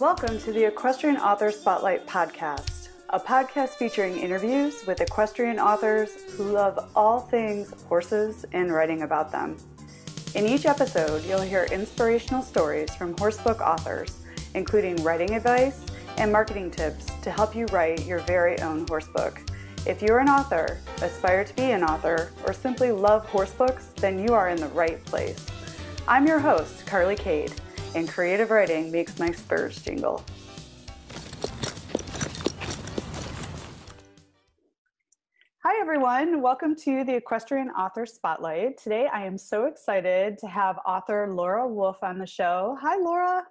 Welcome to the Equestrian Author Spotlight podcast, a podcast featuring interviews with equestrian authors who love all things horses and writing about them. In each episode, you'll hear inspirational stories from horsebook authors, including writing advice and marketing tips to help you write your very own horsebook. If you're an author, aspire to be an author, or simply love horsebooks, then you are in the right place. I'm your host, Carly Kade, and creative writing makes my spurs jingle. Hi, everyone. Welcome to the Equestrian Author Spotlight. Today, I am so excited to have author Laura Wolfe on the show. Hi, Laura.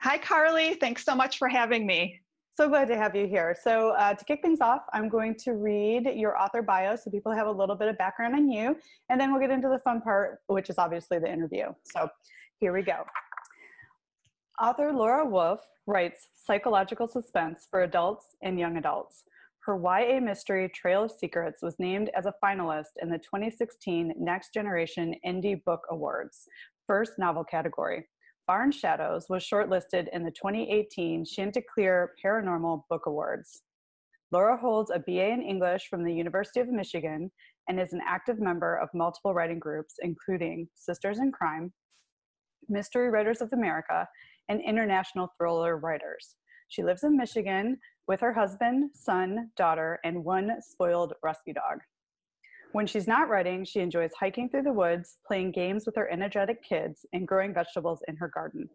Hi, Carly. Thanks so much for having me. So glad to have you here. So, uh, to kick things off, I'm going to read your author bio so people have a little bit of background on you, and then we'll get into the fun part, which is obviously the interview. So, here we go. Author Laura Wolfe writes psychological suspense for adults and young adults. Her YA mystery Trail of Secrets was named as a finalist in the 2016 Next Generation Indie Book Awards, first novel category. Barn Shadows was shortlisted in the 2018 Chanticleer Paranormal Book Awards. Laura holds a BA in English from the University of Michigan and is an active member of multiple writing groups, including Sisters in Crime, Mystery Writers of America, and International Thriller Writers. She lives in Michigan with her husband, son, daughter, and one spoiled rescue dog. When she's not writing, she enjoys hiking through the woods, playing games with her energetic kids, and growing vegetables in her garden.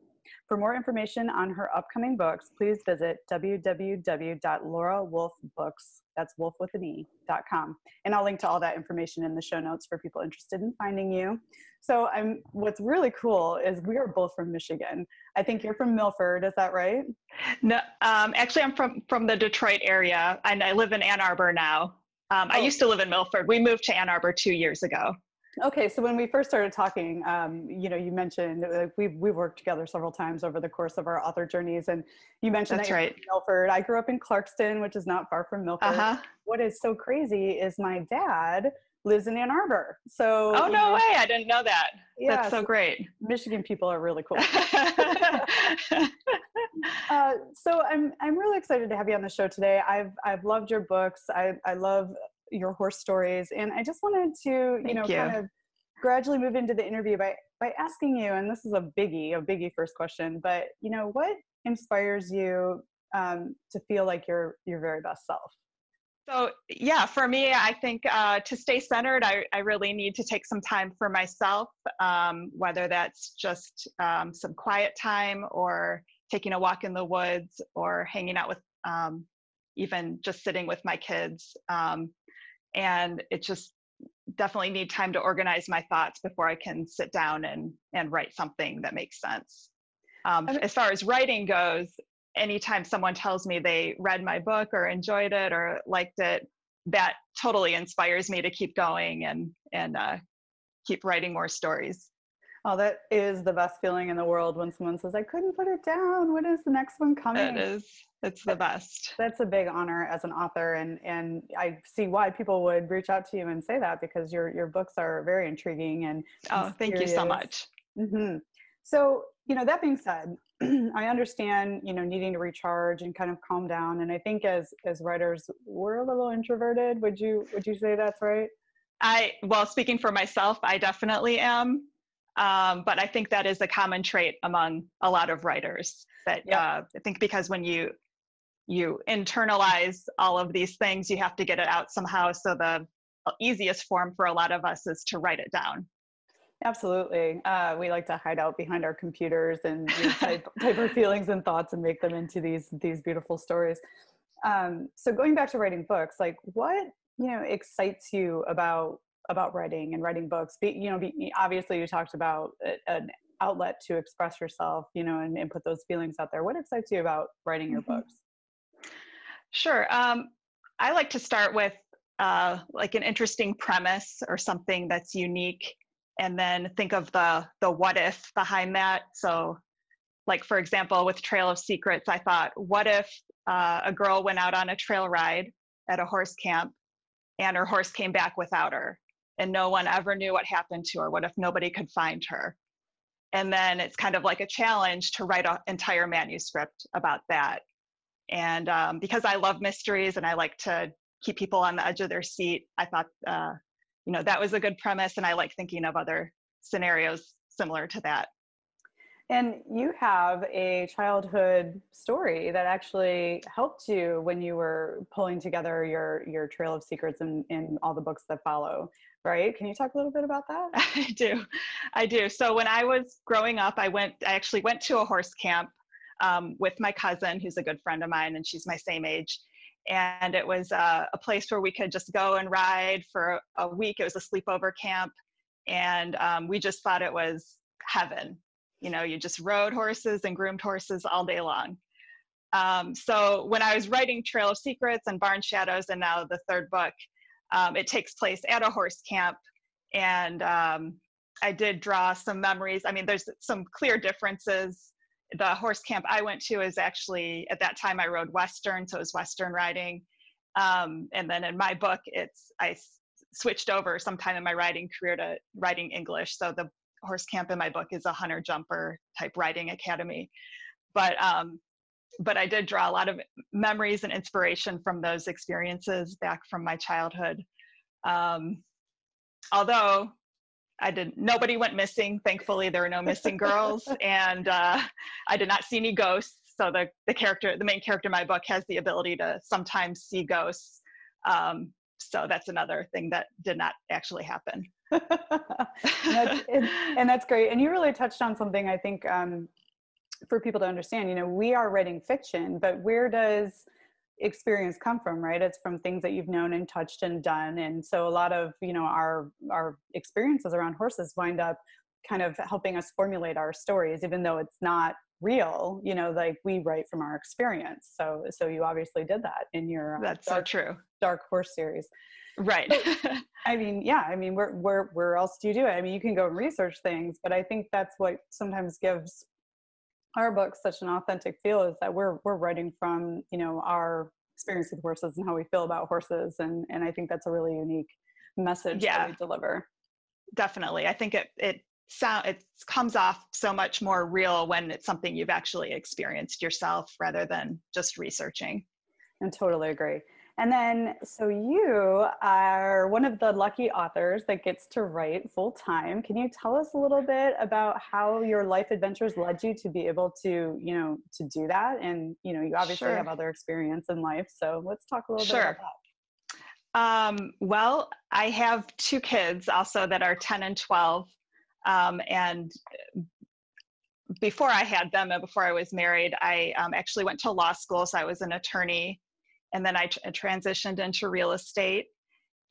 For more information on her upcoming books, please visit www.laurawolfbooks, that's wolf with an e.com. And I'll link to all that information in the show notes for people interested in finding you. So I'm what's really cool is we are both from Michigan. I think you're from Milford, is that right? No, um, actually I'm from from the Detroit area and I live in Ann Arbor now. Um, oh. I used to live in Milford. We moved to Ann Arbor two years ago. Okay, so when we first started talking, um, you know, you mentioned uh, we've we've worked together several times over the course of our author journeys, and you mentioned That's that right. Milford. I grew up in Clarkston, which is not far from Milford. Uh-huh. What is so crazy is my dad lives in Ann Arbor. So oh no know, way, I didn't know that. Yeah, That's so, so great. Michigan people are really cool. uh, so I'm I'm really excited to have you on the show today. I've I've loved your books. I I love your horse stories, and I just wanted to you know you. kind of gradually move into the interview by by asking you, and this is a biggie, a biggie first question, but you know what inspires you um, to feel like your your very best self? So yeah, for me, I think uh, to stay centered, I, I really need to take some time for myself, um, whether that's just um, some quiet time or taking a walk in the woods or hanging out with um, even just sitting with my kids. And it just definitely need time to organize my thoughts before I can sit down and, and write something that makes sense. Um, as far as writing goes, anytime someone tells me they read my book or enjoyed it or liked it, that totally inspires me to keep going and and uh, keep writing more stories. Oh, that is the best feeling in the world when someone says, I couldn't put it down. When is the next one coming? It is. It's the best. That's a big honor as an author. And, and I see why people would reach out to you and say that because your, your books are very intriguing and Oh, thank you so much. Mm-hmm. So, you know, that being said, I understand, you know, needing to recharge and kind of calm down. And I think as, as writers, we're a little introverted. Would you, would you say that's right? I, well, speaking for myself, I definitely am. Um, but I think that is a common trait among a lot of writers. That yep. uh, I think because when you you internalize all of these things, you have to get it out somehow. So the easiest form for a lot of us is to write it down. Absolutely. Uh, we like to hide out behind our computers and you know, type, type our feelings and thoughts and make them into these these beautiful stories. Um, so going back to writing books, like what you know excites you about about writing and writing books. Be, you know be, obviously you talked about an outlet to express yourself you know and, and, put those feelings out there. What excites you about writing your mm-hmm. books? Sure um, i like to start with uh, like an interesting premise or something that's unique and then think of the the what if behind that. So like for example with trail of secrets i thought what if uh, a girl went out on a trail ride at a horse camp and her horse came back without her and no one ever knew what happened to her what if nobody could find her and then it's kind of like a challenge to write an entire manuscript about that. And um, because I love mysteries and I like to keep people on the edge of their seat, I thought, uh, you know, that was a good premise, and I like thinking of other scenarios similar to that. And you have a childhood story that actually helped you when you were pulling together your your trail of secrets and in all the books that follow, right? Can you talk a little bit about that? I do, I do. So when I was growing up, I went. I actually went to a horse camp um, with my cousin, who's a good friend of mine, and she's my same age. And it was uh, a place where we could just go and ride for a week. It was a sleepover camp, and um, we just thought it was heaven you know you just rode horses and groomed horses all day long um, so when i was writing trail of secrets and barn shadows and now the third book um, it takes place at a horse camp and um, i did draw some memories. I mean there's some clear differences. The horse camp i went to is actually at that time i rode western so it was western riding. Um, and then in my book it's i switched over sometime in my writing career to writing english. So the horse camp in my book is a hunter jumper type riding academy. But um but i did draw a lot of memories and inspiration from those experiences back from my childhood. Um although i did nobody went missing. Thankfully there were no missing girls and uh i did not see any ghosts. So the the character the main character in my book has the ability to sometimes see ghosts. Um so that's another thing that did not actually happen. And, that's, and, that's, great. And you really touched on something I think um, for people to understand. You know, we are writing fiction, but where does experience come from right? It's from things that you've known and touched and done. And so a lot of you know our our experiences around horses wind up kind of helping us formulate our stories even though it's not real you know like we write from our experience. So so you obviously did that in your uh, that's dark, so true. dark horse series. Right. I mean yeah i mean where where where else do you do it? I mean you can go and research things but i think that's what sometimes gives our book such an authentic feel is that we're we're writing from you know our experience with horses and how we feel about horses and and i think that's a really unique message yeah. that we deliver. Definitely. I think it it sound it comes off so much more real when it's something you've actually experienced yourself rather than just researching. And totally agree and then, so you are one of the lucky authors that gets to write full time. Can you tell us a little bit about how your life adventures led you to be able to, you know, to do that? And, you know, you obviously sure. have other experience in life. So let's talk a little sure. bit about that. Um, well, I have two kids also that are 10 and 12. Um, and before I had them and before I was married, I um, actually went to law school. So I was an attorney and then I transitioned into real estate.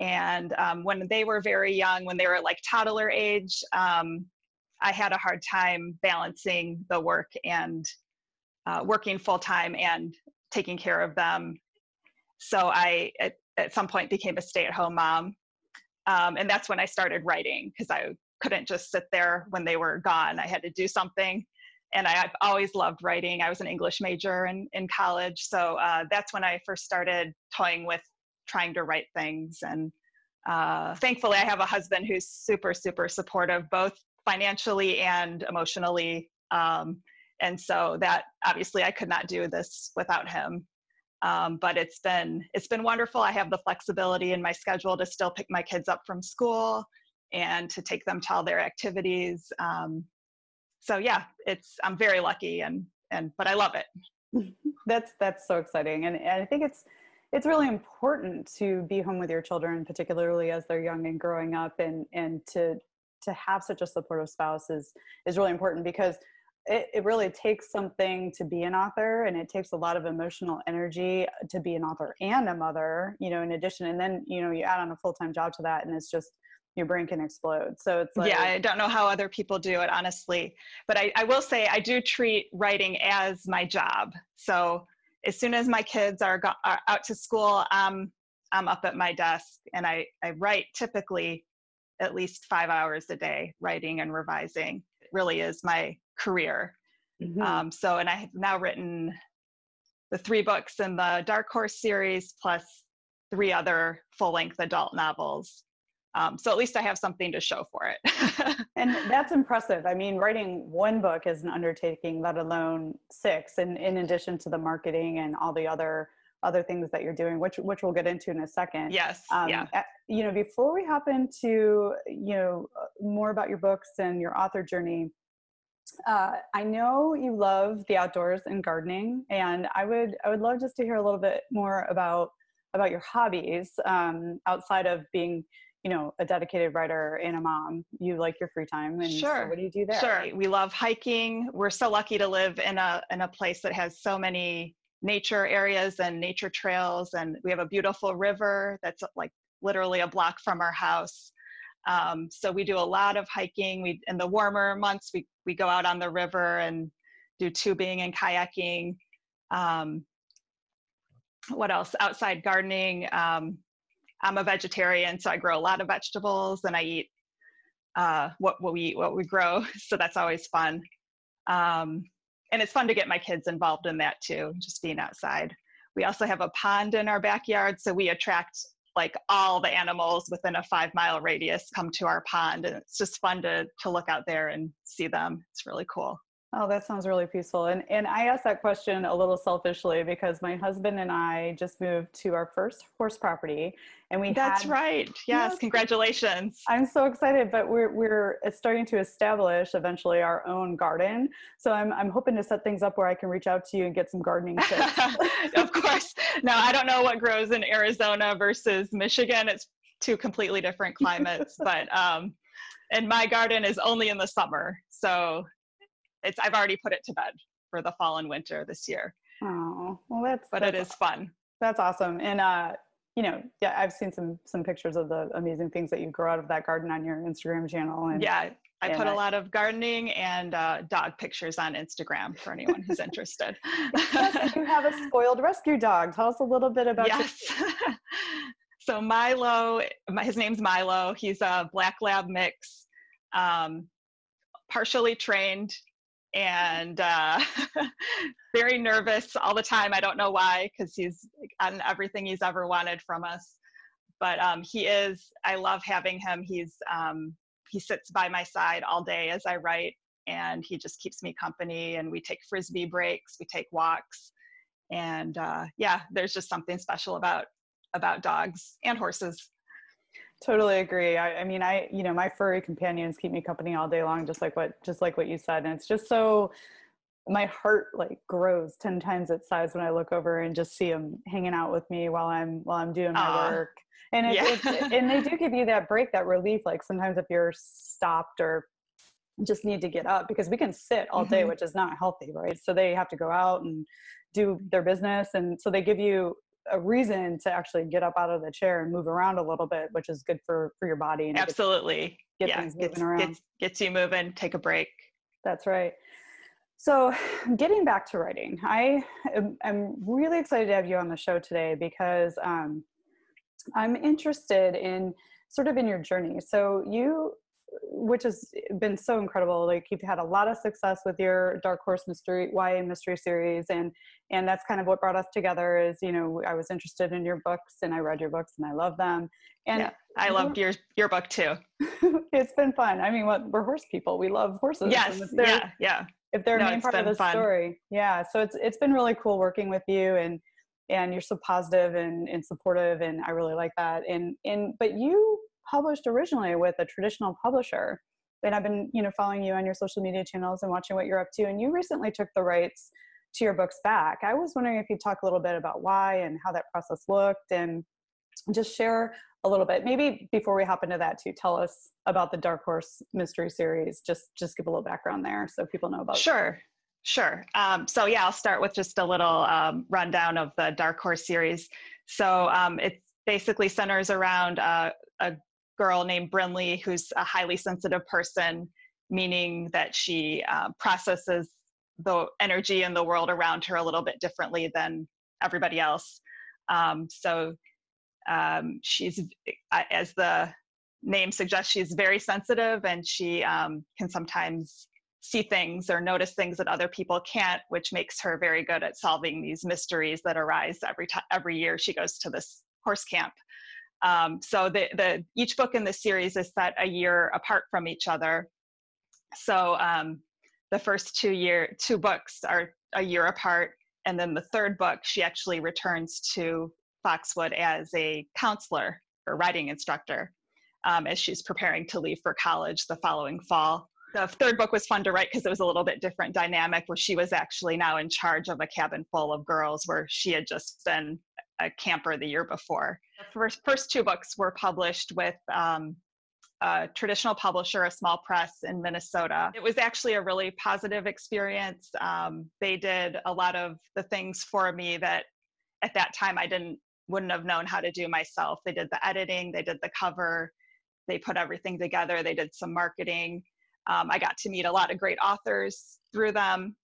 And um, when they were very young, when they were like toddler age, um, I had a hard time balancing the work and uh, working full time and taking care of them. So I, at, at some point, became a stay at home mom. Um, and that's when I started writing because I couldn't just sit there when they were gone. I had to do something and I, have always loved writing. I was an English major in, in college. So uh, that's when I first started toying with trying to write things. And uh, thankfully, I have a husband who's super, super supportive, both financially and emotionally. Um, and so that obviously I could not do this without him. Um, but it's been it's been wonderful. I have the flexibility in my schedule to still pick my kids up from school and to take them to all their activities. Um, so yeah, it's I'm very lucky and and but I love it. that's that's so exciting, and, and I think it's it's really important to be home with your children, particularly as they're young and growing up, and and to to have such a supportive spouse is is really important because it, it really takes something to be an author and it takes a lot of emotional energy to be an author and a mother you know in addition and then you know you add on a full-time job to that and it's just your brain can explode. So it's like, yeah, I don't know how other people do it, honestly. But I, I will say I do treat writing as my job. So as soon as my kids are, go- are out to school, um, I'm up at my desk and I, I write typically at least five hours a day, writing and revising. It really is my career. Mm-hmm. Um, so, and I have now written the three books in the Dark Horse series plus three other full length adult novels Um, so at least I have something to show for it. and that's impressive. I mean, writing one book is an undertaking, let alone six. And in addition to the marketing and all the other other things that you're doing, which which we'll get into in a second. Yes. Um, yeah. You know, before we hop into you know more about your books and your author journey, uh, I know you love the outdoors and gardening, and I would I would love just to hear a little bit more about about your hobbies um, outside of being you know a dedicated writer and a mom you like your free time and sure. so what do you do there? Sure. We love hiking. We're so lucky to live in a in a place that has so many nature areas and nature trails and we have a beautiful river that's like literally a block from our house. Um, so we do a lot of hiking. We in the warmer months we, we go out on the river and do tubing and kayaking. Um, what else? Outside gardening. Um, i'm a vegetarian so i grow a lot of vegetables and i eat uh, what, what we eat what we grow so that's always fun. Um, and it's fun to get my kids involved in that too just being outside. We also have a pond in our backyard so we attract like all the animals within a five mile radius come to our pond and it's just fun to to look out there and see them. It's really cool Oh, that sounds really peaceful. And and I asked that question a little selfishly because my husband and I just moved to our first horse property, and we. That's had, right. Yes, yes, congratulations. I'm so excited, but we're we're starting to establish eventually our own garden. So I'm I'm hoping to set things up where I can reach out to you and get some gardening tips. of course. Now I don't know what grows in Arizona versus Michigan. It's two completely different climates, but um, and my garden is only in the summer, so it's I've already put it to bed for the fall and winter this year. Oh, well, that's but that's, it is fun. That's awesome, and uh, you know, yeah, I've seen some some pictures of the amazing things that you grow out of that garden on your Instagram channel. And yeah, I put a lot of gardening and uh, dog pictures on Instagram for anyone who's interested. yes, you have a spoiled rescue dog. Tell us a little bit about. Yes. so Milo, my, his name's Milo. He's a black lab mix, um, partially trained and uh, very nervous all the time. I don't know why, because he's gotten everything he's ever wanted from us. But um, he is. I love having him. He's um, he sits by my side all day as I write, and he just keeps me company. And we take frisbee breaks, we take walks, and uh, yeah, there's just something special about about dogs and horses. Totally agree. I, I, mean, I, you know, my furry companions keep me company all day long, just like what, just like what you said. And it's just so, my heart like grows 10 times its size when I look over and just see them hanging out with me while I'm, while I'm doing my work. And it, yeah. and they do give you that break, that relief. Like sometimes if you're stopped or just need to get up because we can sit all day, mm-hmm. which is not healthy, right? So they have to go out and do their business. And so they give you a reason to actually get up out of the chair and move around a little bit, which is good for for your body. And Absolutely, get, get yeah, things moving gets, around. Gets, gets you moving. Take a break. That's right. So, getting back to writing, I am I'm really excited to have you on the show today because um, I'm interested in sort of in your journey. So, you which has been so incredible. Like you've had a lot of success with your Dark Horse Mystery YA mystery series, and and that's kind of what brought us together. Is you know I was interested in your books, and I read your books, and I love them. And yeah, I loved your your book too. it's been fun. I mean, what we're horse people. We love horses. Yes. Yeah. Yeah. If they're no, a main part of the fun. story, yeah. So it's it's been really cool working with you and and you're so positive and, and supportive and I really like that. And and but you published originally with a traditional publisher and i've been you know following you on your social media channels and watching what you're up to and you recently took the rights to your books back i was wondering if you'd talk a little bit about why and how that process looked and just share a little bit maybe before we hop into that too tell us about the dark horse mystery series just just give a little background there so people know about sure Sure. Um, so yeah, I'll start with just a little um, rundown of the Dark Horse series. So um, it basically centers around uh, a girl named Brinley who's a highly sensitive person, meaning that she uh, processes the energy in the world around her a little bit differently than everybody else. Um, so um, she's, as the name suggests, she's very sensitive and she um, can sometimes see things or notice things that other people can't, which makes her very good at solving these mysteries that arise every time every year she goes to this horse camp. Um, so the, the each book in the series is set a year apart from each other. So um, the first two year two books are a year apart, and then the third book she actually returns to Foxwood as a counselor or riding instructor um, as she's preparing to leave for college the following fall. The third book was fun to write because it was a little bit different dynamic where she was actually now in charge of a cabin full of girls where she had just been a camper the year before. The first, first two books were published with um, a traditional publisher, a small press in Minnesota. It was actually a really positive experience. Um, they did a lot of the things for me that at that time I didn't wouldn't have known how to do myself. They did the editing, they did the cover, they put everything together, they did some marketing. Um, I got to meet a lot of great authors through them.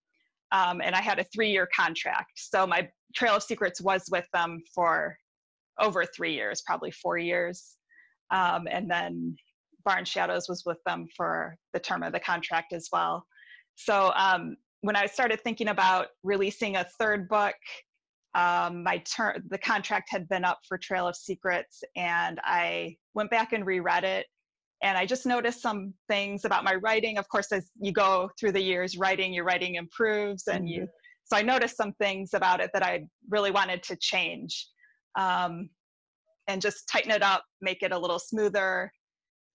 Um, and I had a three year contract. So my Trail of Secrets was with them for over three years, probably four years. Um, and then Barn Shadows was with them for the term of the contract as well. So um, when I started thinking about releasing a third book, um, my ter- the contract had been up for Trail of Secrets, and I went back and reread it. And I just noticed some things about my writing. Of course, as you go through the years writing, your writing improves, and mm-hmm. you. So I noticed some things about it that I really wanted to change, um, and just tighten it up, make it a little smoother,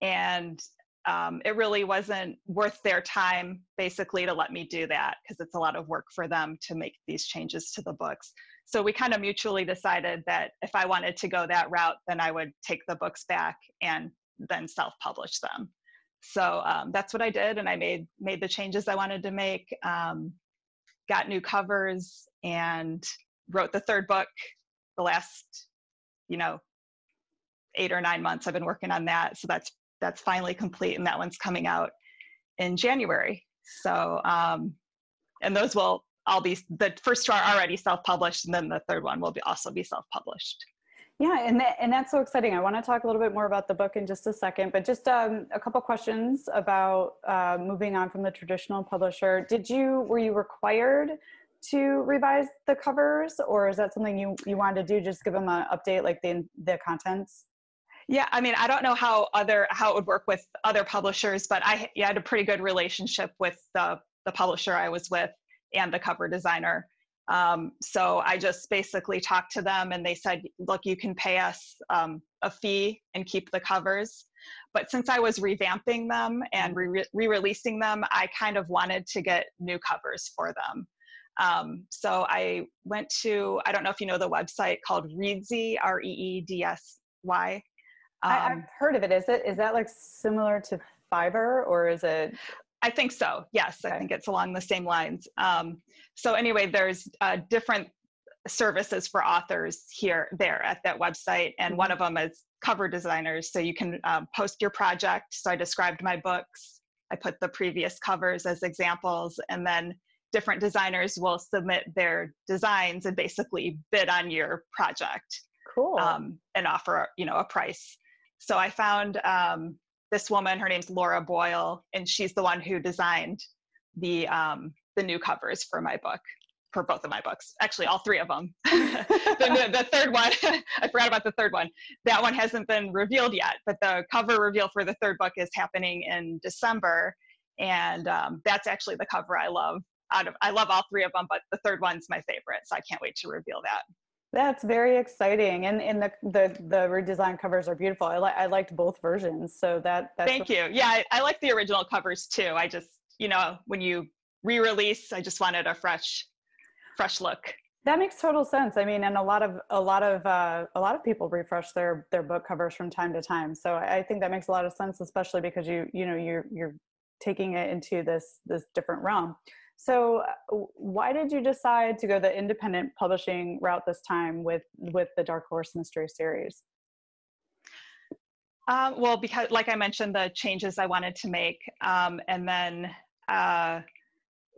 and um, it really wasn't worth their time basically to let me do that because it's a lot of work for them to make these changes to the books so we kind of mutually decided that if I wanted to go that route, then I would take the books back and then self-publish them. So um, that's what I did, and I made made the changes I wanted to make. Um, got new covers and wrote the third book. The last, you know, eight or nine months I've been working on that. So that's that's finally complete, and that one's coming out in January. So um, and those will I'll be the first two are already self-published, and then the third one will be also be self-published. Yeah, and that, and that's so exciting. I want to talk a little bit more about the book in just a second, but just um, a couple questions about uh, moving on from the traditional publisher. Did you were you required to revise the covers, or is that something you you wanted to do? Just give them an update, like the the contents. Yeah, I mean, I don't know how other how it would work with other publishers, but I yeah, had a pretty good relationship with the the publisher I was with and the cover designer. Um, so I just basically talked to them and they said, look, you can pay us um, a fee and keep the covers. But since I was revamping them and re releasing them, I kind of wanted to get new covers for them. Um, so I went to, I don't know if you know the website called Reedsy, R E E D S Y. Have um, heard of it. Is it is that like similar to Fiverr or is it? I think so. Yes, okay. I think it's along the same lines. Um, so anyway, there's uh, different services for authors here there at that website, and mm-hmm. one of them is cover designers. So you can um, post your project. So I described my books. I put the previous covers as examples, and then different designers will submit their designs and basically bid on your project. Cool. Um, and offer you know a price. So I found um, this woman, her name's Laura Boyle, and she's the one who designed the um, the new covers for my book, for both of my books. Actually, all three of them. the, the, third one, I forgot about the third one. That one hasn't been revealed yet, but the cover reveal for the third book is happening in December, and um, that's actually the cover I love. Out of I love all three of them, but the third one's my favorite, so I can't wait to reveal that. That's very exciting, and and the the the redesigned covers are beautiful. I like I liked both versions, so that. That's Thank you. Yeah, I, I like the original covers too. I just you know when you re-release, I just wanted a fresh, fresh look. That makes total sense. I mean, and a lot of a lot of uh, a lot of people refresh their their book covers from time to time. So I think that makes a lot of sense, especially because you you know you're you're taking it into this this different realm. So, uh, why did you decide to go the independent publishing route this time with with the Dark Horse Mystery series? Um, well, because, like I mentioned, the changes I wanted to make, um, and then uh,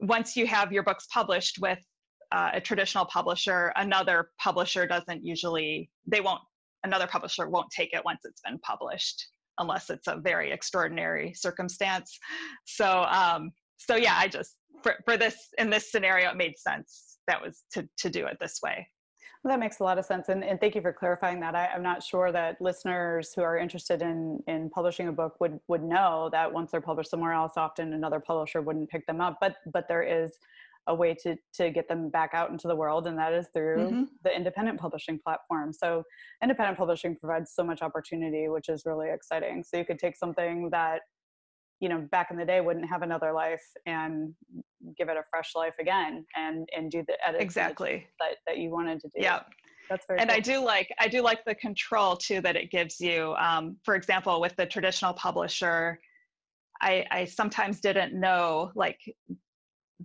once you have your books published with uh, a traditional publisher, another publisher doesn't usually they won't another publisher won't take it once it's been published unless it's a very extraordinary circumstance. So, um, so yeah, I just for, for this in this scenario it made sense that was to to do it this way Well, that makes a lot of sense. And, and thank you for clarifying that. I, am not sure that listeners who are interested in, in publishing a book would, would know that once they're published somewhere else, often another publisher wouldn't pick them up. But, but there is a way to, to get them back out into the world, and that is through mm-hmm. the independent publishing platform. So, independent publishing provides so much opportunity, which is really exciting. So, you could take something that you know back in the day wouldn't have another life and give it a fresh life again and and do the edits exactly. that, that you wanted to do. Yeah that's very and cool. i do like i do like the control too that it gives you. Um, for example with the traditional publisher I, I sometimes didn't know like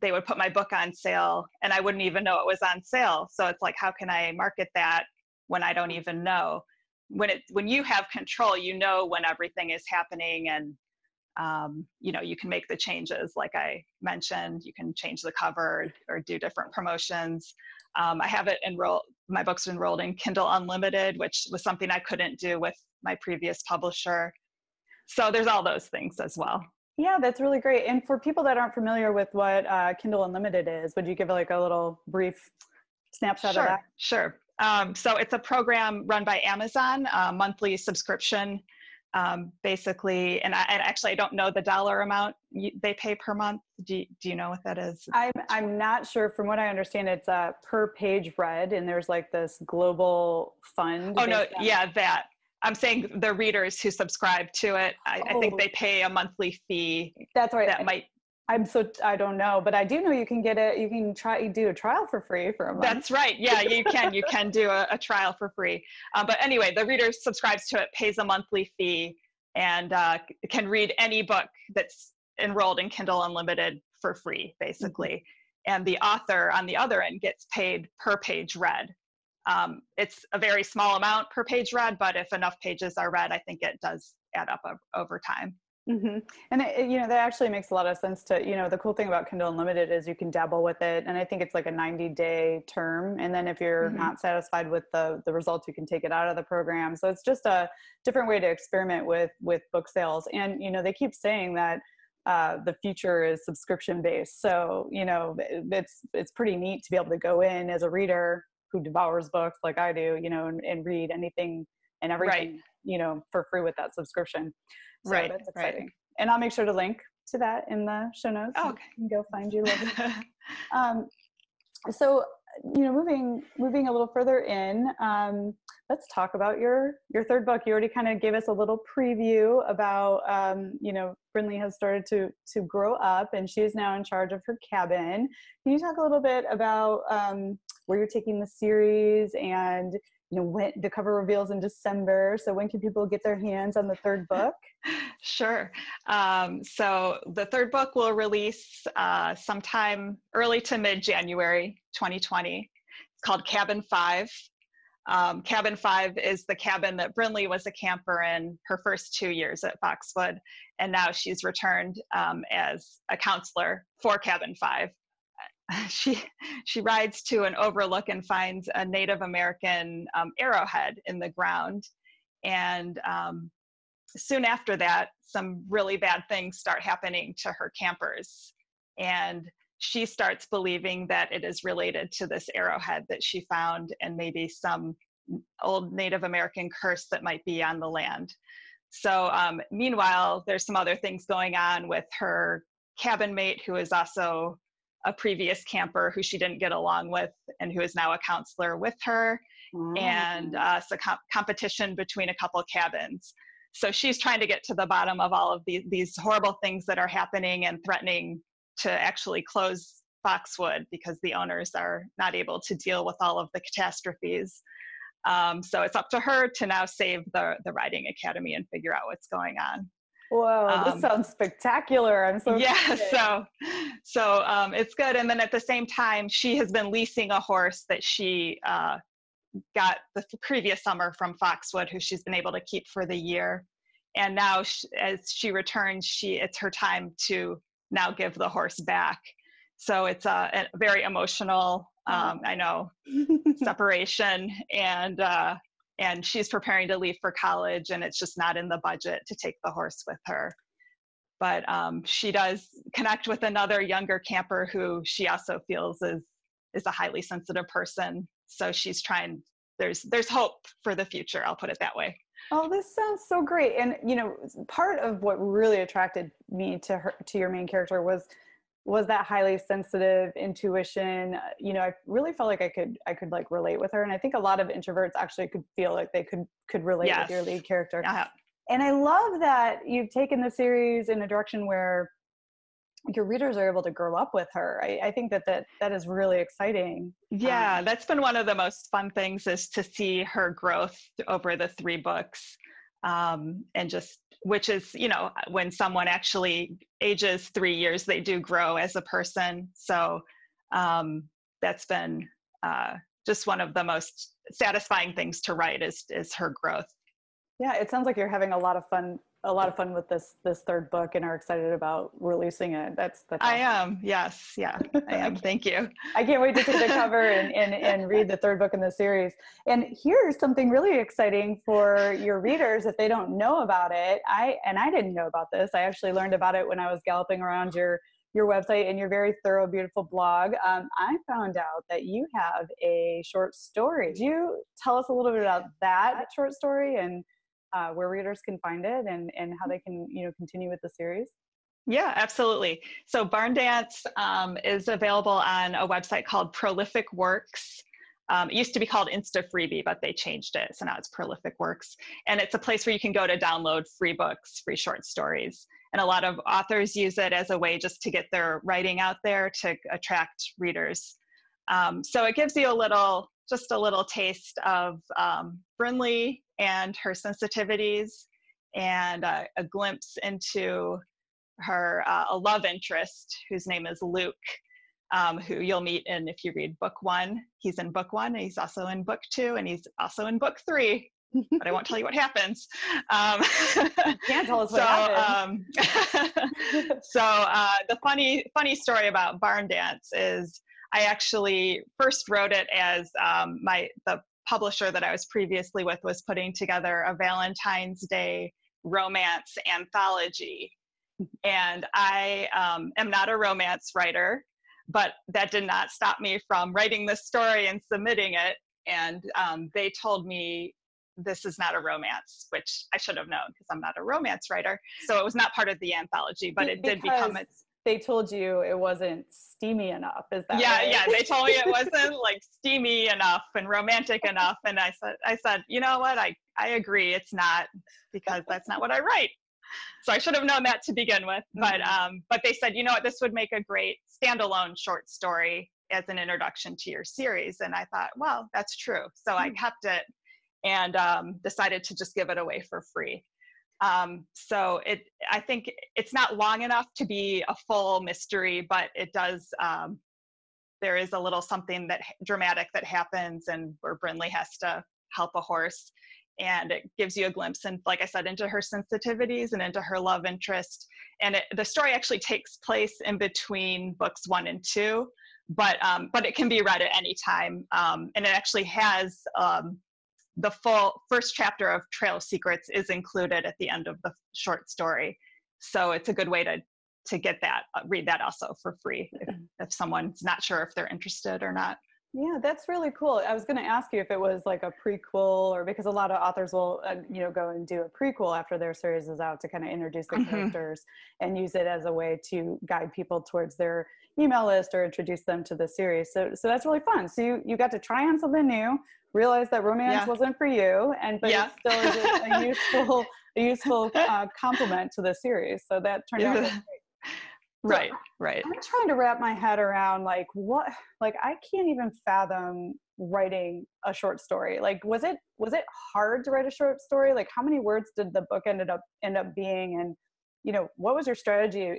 they would put my book on sale and i wouldn't even know it was on sale. So it's like how can i market that when i don't even know? When it when you have control you know when everything is happening and um, you know you can make the changes like i mentioned you can change the cover or do different promotions. Um, i have it enrolled my books enrolled in kindle unlimited which was something i couldn't do with my previous publisher. So there's all those things as well. Yeah that's really great. And for people that aren't familiar with what uh, kindle unlimited is would you give like a little brief snapshot sure, of that? sure. Um, so it's a program run by amazon a monthly subscription um, basically, and I and actually I don't know the dollar amount they pay per month. Do you, do you know what that is? I'm I'm not sure. From what I understand, it's uh, per page read, and there's like this global fund. Oh no, yeah, that. I'm saying the readers who subscribe to it. I, oh. I, think oh. they pay a monthly fee. That's right. That might I'm so I don't know, but I do know you can get it. You can try do a trial for free for a month. That's right. Yeah, you can. You can do a, a trial for free. Uh, but anyway, the reader subscribes to it, pays a monthly fee, and uh, can read any book that's enrolled in Kindle Unlimited for free, basically. Mm-hmm. And the author on the other end gets paid per page read. Um, it's a very small amount per page read, but if enough pages are read, I think it does add up over time. Mm-hmm. And it, you know that actually makes a lot of sense. To you know, the cool thing about Kindle Unlimited is you can dabble with it, and I think it's like a 90 day term. And then if you're mm-hmm. not satisfied with the the results, you can take it out of the program. So it's just a different way to experiment with with book sales. And you know, they keep saying that uh, the future is subscription based. So you know, it's it's pretty neat to be able to go in as a reader who devours books like I do, you know, and, and read anything and everything, right. You know, for free with that subscription. So right. That's exciting. Right. And I'll make sure to link to that in the show notes. Oh, okay. You can go find you. um, so you know, moving moving a little further in, um, let's talk about your your third book. You already kind of gave us a little preview about um, you know Brinley has started to to grow up and she is now in charge of her cabin. Can you talk a little bit about um, where you're taking the series and you know when the cover reveals in december so when can people get their hands on the third book? Sure. Um, so the third book will release uh, sometime early to mid january 2020 it's called cabin five. Um, cabin five is the cabin that brinley was a camper in her first two years at foxwood and now she's returned um, as a counselor for cabin five she she rides to an overlook and finds a Native American um, arrowhead in the ground, and um, soon after that, some really bad things start happening to her campers, and she starts believing that it is related to this arrowhead that she found, and maybe some old Native American curse that might be on the land. So, um, meanwhile, there's some other things going on with her cabin mate, who is also a previous camper who she didn't get along with and who is now a counselor with her. Mm. and uh, it's a comp- competition between a couple cabins. So she's trying to get to the bottom of all of these, these horrible things that are happening and threatening to actually close foxwood because the owners are not able to deal with all of the catastrophes. Um, so it's up to her to now save the, the riding academy and figure out what's going on Whoa, um, this sounds spectacular. I'm so Yeah, excited. so so um, it's good. And then at the same time, she has been leasing a horse that she uh, got the previous summer from Foxwood, who she's been able to keep for the year. And now, she, as she returns, she it's her time to now give the horse back. So it's a, a very emotional, um, I know, separation, and uh, and she's preparing to leave for college and it's just not in the budget to take the horse with her. But um, she does connect with another younger camper who she also feels is is a highly sensitive person. So she's trying there's there's hope for the future i'll put it that way. Oh this sounds so great. And you know part of what really attracted me to her to your main character was was that highly sensitive intuition you know i really felt like i could i could like relate with her and i think a lot of introverts actually could feel like they could could relate yes. with your lead character uh-huh. and i love that you've taken the series in a direction where your readers are able to grow up with her. I, I, think that, that that is really exciting. Yeah, um, that's been one of the most fun things is to see her growth over the three books. Um, and just which is you know when someone actually ages three years they do grow as a person. So um, that's been uh, just one of the most satisfying things to write is is her growth. Yeah it sounds like you're having a lot of fun a lot of fun with this this third book and are excited about releasing it. That's that's. Awesome. I am. Yes. Yeah. I am. Thank you. I can't wait to see the cover and, and and read the third book in the series. And here's something really exciting for your readers if they don't know about it. I and I didn't know about this. I actually learned about it when I was galloping around your your website and your very thorough, beautiful blog. Um, I found out that you have a short story. Could you tell us a little bit about that short story and uh, where readers can find it and, and how they can you know continue with the series? Yeah, absolutely. So Barn Dance um, is available on a website called Prolific Works. Um, it used to be called Insta Freebie, but they changed it. So now it's Prolific Works. And it's a place where you can go to download free books, free short stories. And a lot of authors use it as a way just to get their writing out there to attract readers. Um, so it gives you a little, just a little taste of um, Brinley and her sensitivities and uh, a glimpse into her uh, a love interest whose name is Luke, um, who you'll meet in if you read book one. He's in book one, and he's also in book two, and he's also in book three. but I won't tell you what happens. Um, can't tell us what so, happens. Um, so uh, the funny funny story about Barn Dance is I actually first wrote it as um, my the publisher that I was previously with was putting together a Valentine's Day romance anthology. And I um, am not a romance writer, but that did not stop me from writing the story and submitting it. And um, they told me this is not a romance, which I should have known because I'm not a romance writer. So it was not part of the anthology, but it did become its they told you it wasn't steamy enough. Is that yeah, right? yeah. They told me it wasn't like steamy enough and romantic enough. And I said, I said, you know what? I I agree. It's not because that's not what I write. So I should have known that to begin with. But mm-hmm. um, but they said, you know what? This would make a great standalone short story as an introduction to your series. And I thought, well, that's true. So mm-hmm. I kept it and um, decided to just give it away for free. Um, so it, I think it's not long enough to be a full mystery, but it does. Um, there is a little something that dramatic that happens, and where Brinley has to help a horse, and it gives you a glimpse, and like I said, into her sensitivities and into her love interest. And it, the story actually takes place in between books one and two, but um, but it can be read at any time, um, and it actually has um, the full first chapter of Trail of Secrets is included at the end of the short story. So it's a good way to to get that uh, read that also for free if, if someone's not sure if they're interested or not. Yeah, that's really cool. I was going to ask you if it was like a prequel or because a lot of authors will, uh, you know, go and do a prequel after their series is out to kind of introduce the mm-hmm. characters and use it as a way to guide people towards their email list or introduce them to the series. So, so that's really fun. So you, you got to try on something new, realize that romance yeah. wasn't for you, and but yeah. it still is a, a useful, a useful uh, complement to the series. So that turned out great. right right i'm trying to wrap my head around like what like i can't even fathom writing a short story like was it was it hard to write a short story like how many words did the book ended up end up being and you know what was your strategy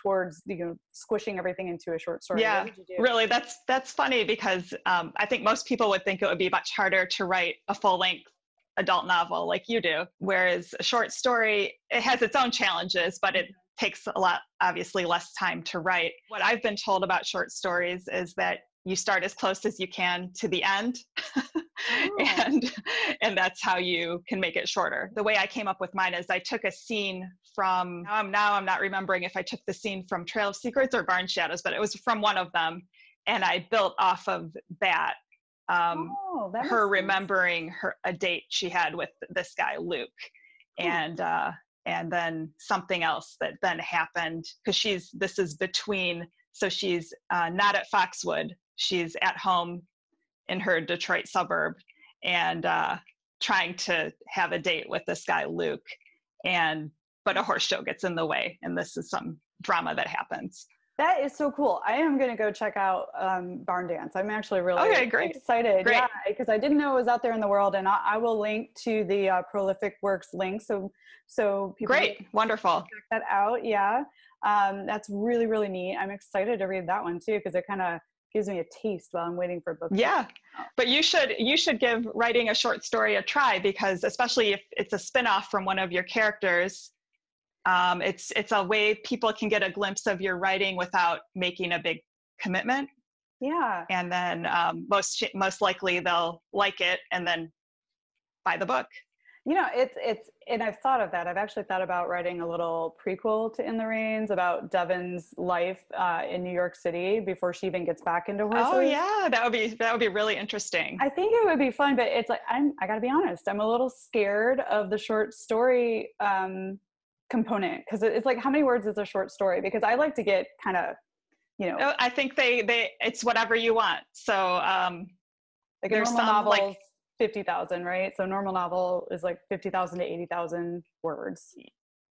towards you know squishing everything into a short story. Yeah really that's that's funny because um, i think most people would think it would be much harder to write a full length adult novel like you do whereas a short story it has its own challenges but it takes a lot obviously less time to write. What i've been told about short stories is that you start as close as you can to the end oh. and and that's how you can make it shorter. The way i came up with mine is i took a scene from now i'm now i'm not remembering if i took the scene from trail of secrets or barn shadows but it was from one of them and i built off of that um, oh, her remembering her a date she had with this guy Luke, and uh, and then something else that then happened because she's this is between so she's uh, not at Foxwood she's at home in her Detroit suburb and uh, trying to have a date with this guy Luke and but a horse show gets in the way and this is some drama that happens that is so cool. I am going to go check out um, Barn Dance. I'm actually really okay, great. excited. Great. Yeah, because I didn't know it was out there in the world, and I, I will link to the uh, Prolific Works link so so people great, wonderful, check that out. Yeah, um, that's really really neat. I'm excited to read that one too because it kind of gives me a taste while I'm waiting for a book. Yeah, but you should you should give writing a short story a try because especially if it's a spinoff from one of your characters um, it's it's a way people can get a glimpse of your writing without making a big commitment. Yeah. And then um, most most likely they'll like it and then buy the book you know it's it's and i've thought of that. I've actually thought about writing a little prequel to in the reins about devon's life uh, in new york city before she even gets back into horses. oh yeah. That would be that would be really interesting. I think it would be fun but it's like i'm i gotta be honest i'm a little scared of the short story um component because it's like how many words is a short story? Because i like to get kind of you know i think they they it's whatever you want. So um like a normal novel like 50,000 right so normal novel is like 50,000 to 80,000 words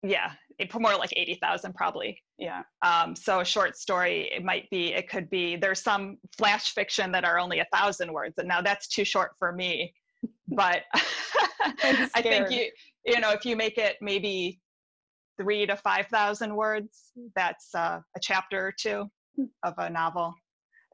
yeah it, more like 80,000 probably yeah um so a short story it might be it could be there's some flash fiction that are only a thousand words and now that's too short for me but i think you you know if you make it maybe three to 5,000 words. That's uh, a chapter or two hmm. of a novel.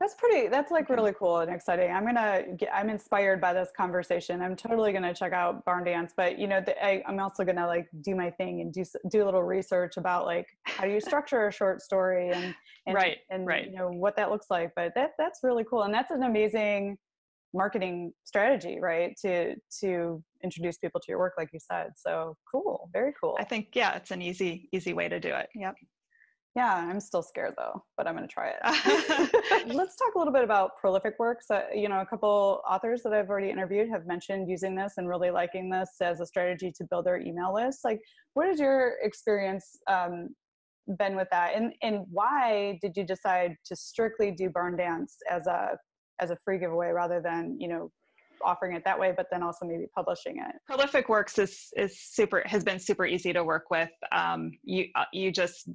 That's pretty, that's like really cool and exciting. I'm to get, I'm inspired by this conversation. I'm totally to check out Barn Dance, but you know, the, I, I'm also to like do my thing and do, do a little research about like, how do you structure a short story and, and, right, and right. you know, what that looks like. But that, that's really cool. And that's an amazing marketing strategy, right? To, to introduce people to your work like you said so cool very cool i think yeah it's an easy easy way to do it yep yeah i'm still scared though but i'm going to try it let's talk a little bit about prolific works uh, you know a couple authors that i've already interviewed have mentioned using this and really liking this as a strategy to build their email list like what is your experience um, been with that and and why did you decide to strictly do barn dance as a as a free giveaway rather than you know offering it that way, but then also maybe publishing it. Prolific Works is is super has been super easy to work with. Um, you uh, you just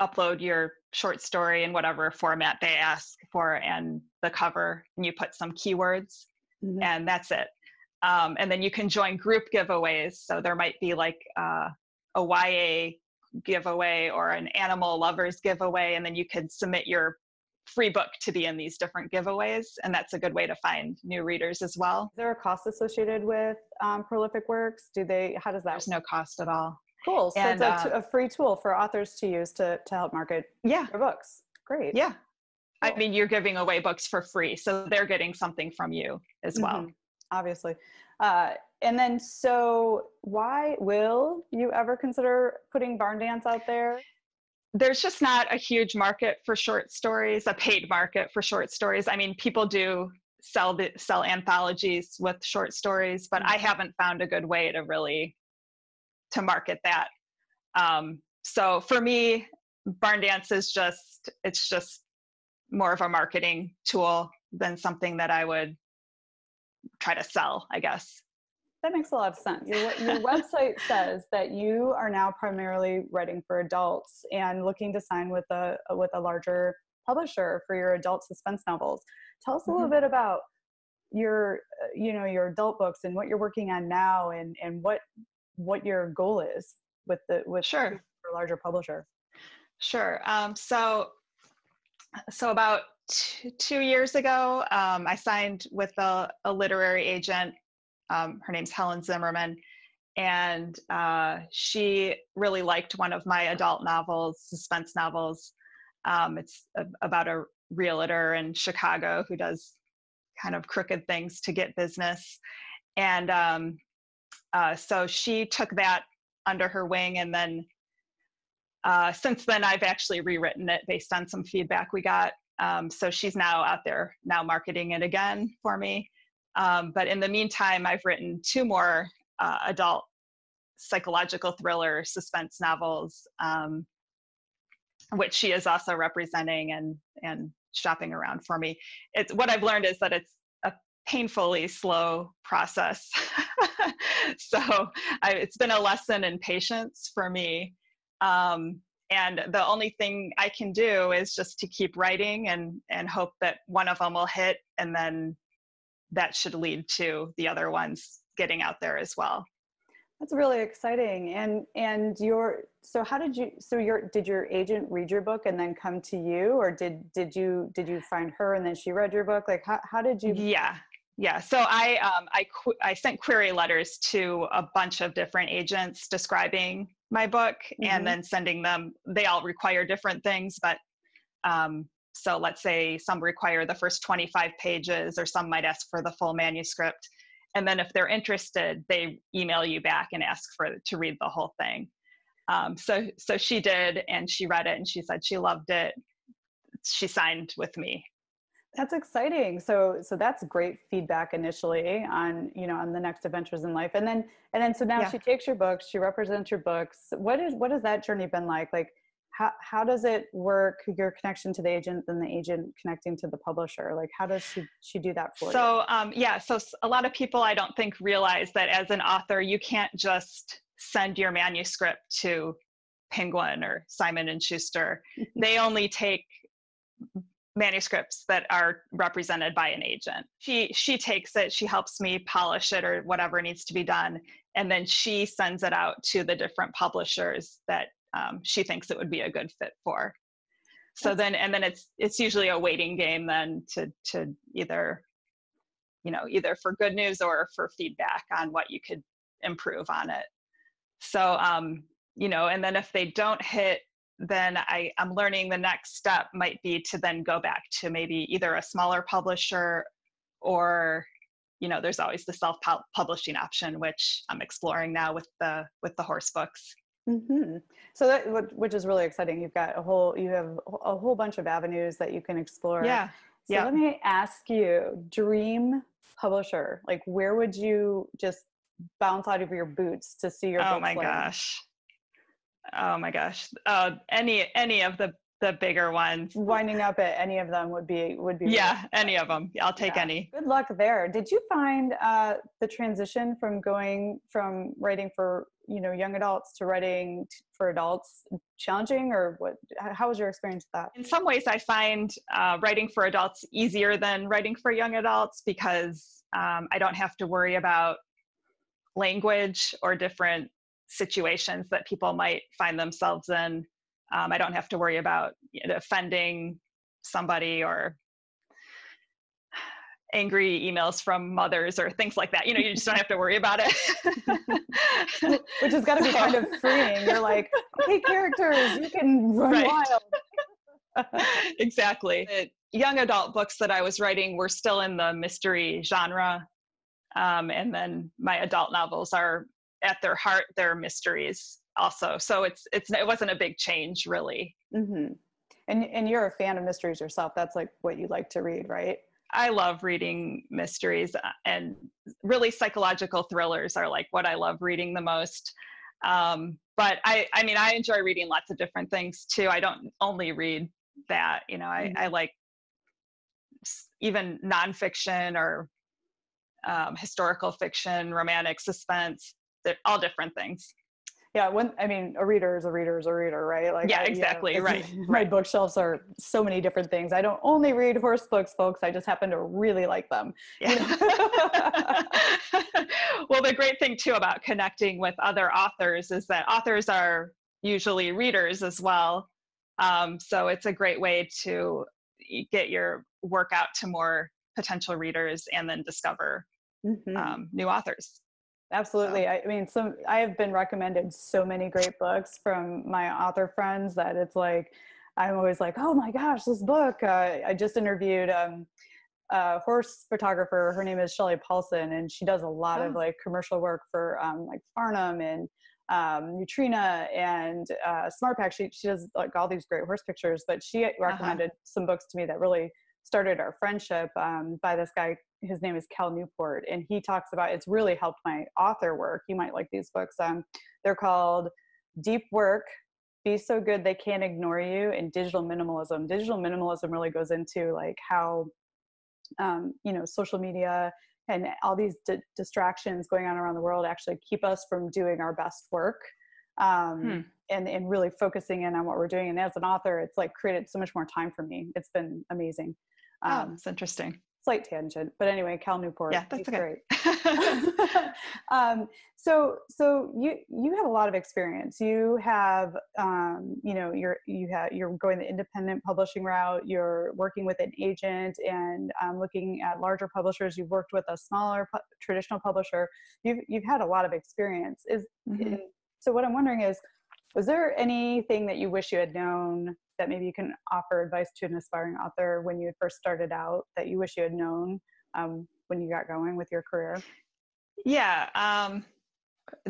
upload your short story in whatever format they ask for and the cover, and you put some keywords, mm-hmm. and that's it. Um, and then you can join group giveaways. So there might be like uh, a YA giveaway or an animal lovers giveaway, and then you could submit your free book to be in these different giveaways and that's a good way to find new readers as well is there a cost associated with um, prolific works do they how does that there's no cost at all cool so and, it's a, uh, a, free tool for authors to use to, to help market yeah their books great yeah cool. i mean you're giving away books for free so they're getting something from you as well mm-hmm. obviously uh, and then so why will you ever consider putting barn dance out there there's just not a huge market for short stories, a paid market for short stories. I mean, people do sell the sell anthologies with short stories, but I mm-hmm. haven't found a good way to really to market that. Um, so for me, Barn Dance is just it's just more of a marketing tool than something that I would try to sell, I guess. That makes a lot of sense. Your, your website says that you are now primarily writing for adults and looking to sign with a with a larger publisher for your adult suspense novels. Tell us a little mm-hmm. bit about your you know your adult books and what you're working on now and and what what your goal is with the with sure a larger publisher. Sure. Um, so so about t- two years ago, um, I signed with a, a literary agent um, her name's Helen Zimmermann. And uh, she really liked one of my adult novels, suspense novels. Um, it's a, about a realtor in Chicago who does kind of crooked things to get business. And um, uh, so she took that under her wing. And then uh, since then, I've actually rewritten it based on some feedback we got. Um, so she's now out there now marketing it again for me. Um, but in the meantime, I've written two more uh, adult psychological thriller suspense novels, um, which she is also representing and and shopping around for me. It's what I've learned is that it's painfully slow process. so I, it's been a lesson in patience for me. Um, and the only thing I can do is just to keep writing and and hope that one of them will hit, and then that should lead to the other ones getting out there as well. That's really exciting. And and your so how did you so your did your agent read your book and then come to you or did did you did you find her and then she read your book? Like how how did you Yeah. Yeah, so I um, I qu- I sent query letters to a bunch of different agents describing my book, mm-hmm. and then sending them. They all require different things, but um, so let's say some require the first 25 pages, or some might ask for the full manuscript and then if they're interested they email you back and ask for to read the whole thing um, so so she did and she read it and she said she loved it she signed with me that's exciting. So so that's great feedback initially on you know on the next adventures in life. And then and then so now yeah. she takes your books she represents your books. What is what has that journey been like? Like how, how does it work your connection to the agent and the agent connecting to the publisher? Like how does she she do that for so, you? So um, yeah so a lot of people i don't think realize that as an author you can't just send your manuscript to penguin or simon and schuster. They only take manuscripts that are represented by an agent she she takes it she helps me polish it or whatever needs to be done and then she sends it out to the different publishers that um, she thinks it would be a good fit for. So then, and then it's it's usually a waiting game then to to either, you know, either for good news or for feedback on what you could improve on it. So, um, you know, and then if they don't hit, then I I'm learning the next step might be to then go back to maybe either a smaller publisher or you know there's always the self publishing option which i'm exploring now with the with the horse books Mm-hmm. So that which is really exciting. You've got a whole you have a whole bunch of avenues that you can explore. Yeah. So yeah. let me ask you, dream publisher. Like where would you just bounce out of your boots to see your? Oh my gosh. Oh my gosh. Uh, any any of the the bigger ones. Winding up at any of them would be would be. Yeah, any of them. I'll take yeah. any. Good luck there. Did you find uh, the transition from going from writing for you know young adults to writing for adults challenging, or what? How was your experience with that? In some ways, I find uh, writing for adults easier than writing for young adults because um, I don't have to worry about language or different situations that people might find themselves in um, I don't have to worry about you know, offending somebody or angry emails from mothers or things like that. You know, you just don't have to worry about it. Which has got to be kind of freeing. You're like, okay, characters, you can run right. wild. exactly. The young adult books that I was writing were still in the mystery genre. Um, and then my adult novels are at their heart, they're mysteries also. So it's it's it wasn't a big change really. Mm-hmm. And and you're a fan of mysteries yourself. That's like what you like to read, right? I love reading mysteries uh, and really psychological thrillers are like what I love reading the most. Um, but I, I mean, I enjoy reading lots of different things too. I don't only read that, you know, I, mm-hmm. I like even nonfiction or um, historical fiction, romantic suspense, all different things yeah when i mean a reader is a reader is a reader right like yeah I, exactly you know, right my right. bookshelves are so many different things i don't only read horse books folks i just happen to really like them yeah. well the great thing too about connecting with other authors is that authors are usually readers as well um, so it's a great way to get your work out to more potential readers and then discover mm-hmm. um, new authors Absolutely. So. I mean, some I have been recommended so many great books from my author friends that it's like I'm always like, oh my gosh, this book. Uh, I just interviewed um, a horse photographer. Her name is Shelley Paulson, and she does a lot oh. of like commercial work for um, like Farnam and um, Nutrena and uh, SmartPak. She, she does like all these great horse pictures, but she Uh-huh. recommended some books to me that really started our friendship um, by this guy. His name is Cal Newport, and he talks about it's really helped my author work. You might like these books. Um, they're called Deep Work, Be So Good They Can't Ignore You, and Digital Minimalism. Digital minimalism really goes into like how um, you know social media and all these di- distractions going on around the world actually keep us from doing our best work um, Hmm. And, and really focusing in on what we're doing. And as an author it's like created so much more time for me. It's been amazing. Oh, um, that's interesting. slight tangent but anyway cal newport Yeah, that's okay. great. Um, so so you you have a lot of experience. You have um, you know you're you have you're going the independent publishing route. You're working with an agent and um, looking at larger publishers. You've worked with a smaller pu- traditional publisher. You've you've had a lot of experience. Is Mhm. and so what i'm wondering is was there anything that you wish you had known that maybe you can offer advice to an aspiring author when you had first started out that you wish you had known um, when you got going with your career Yeah, um,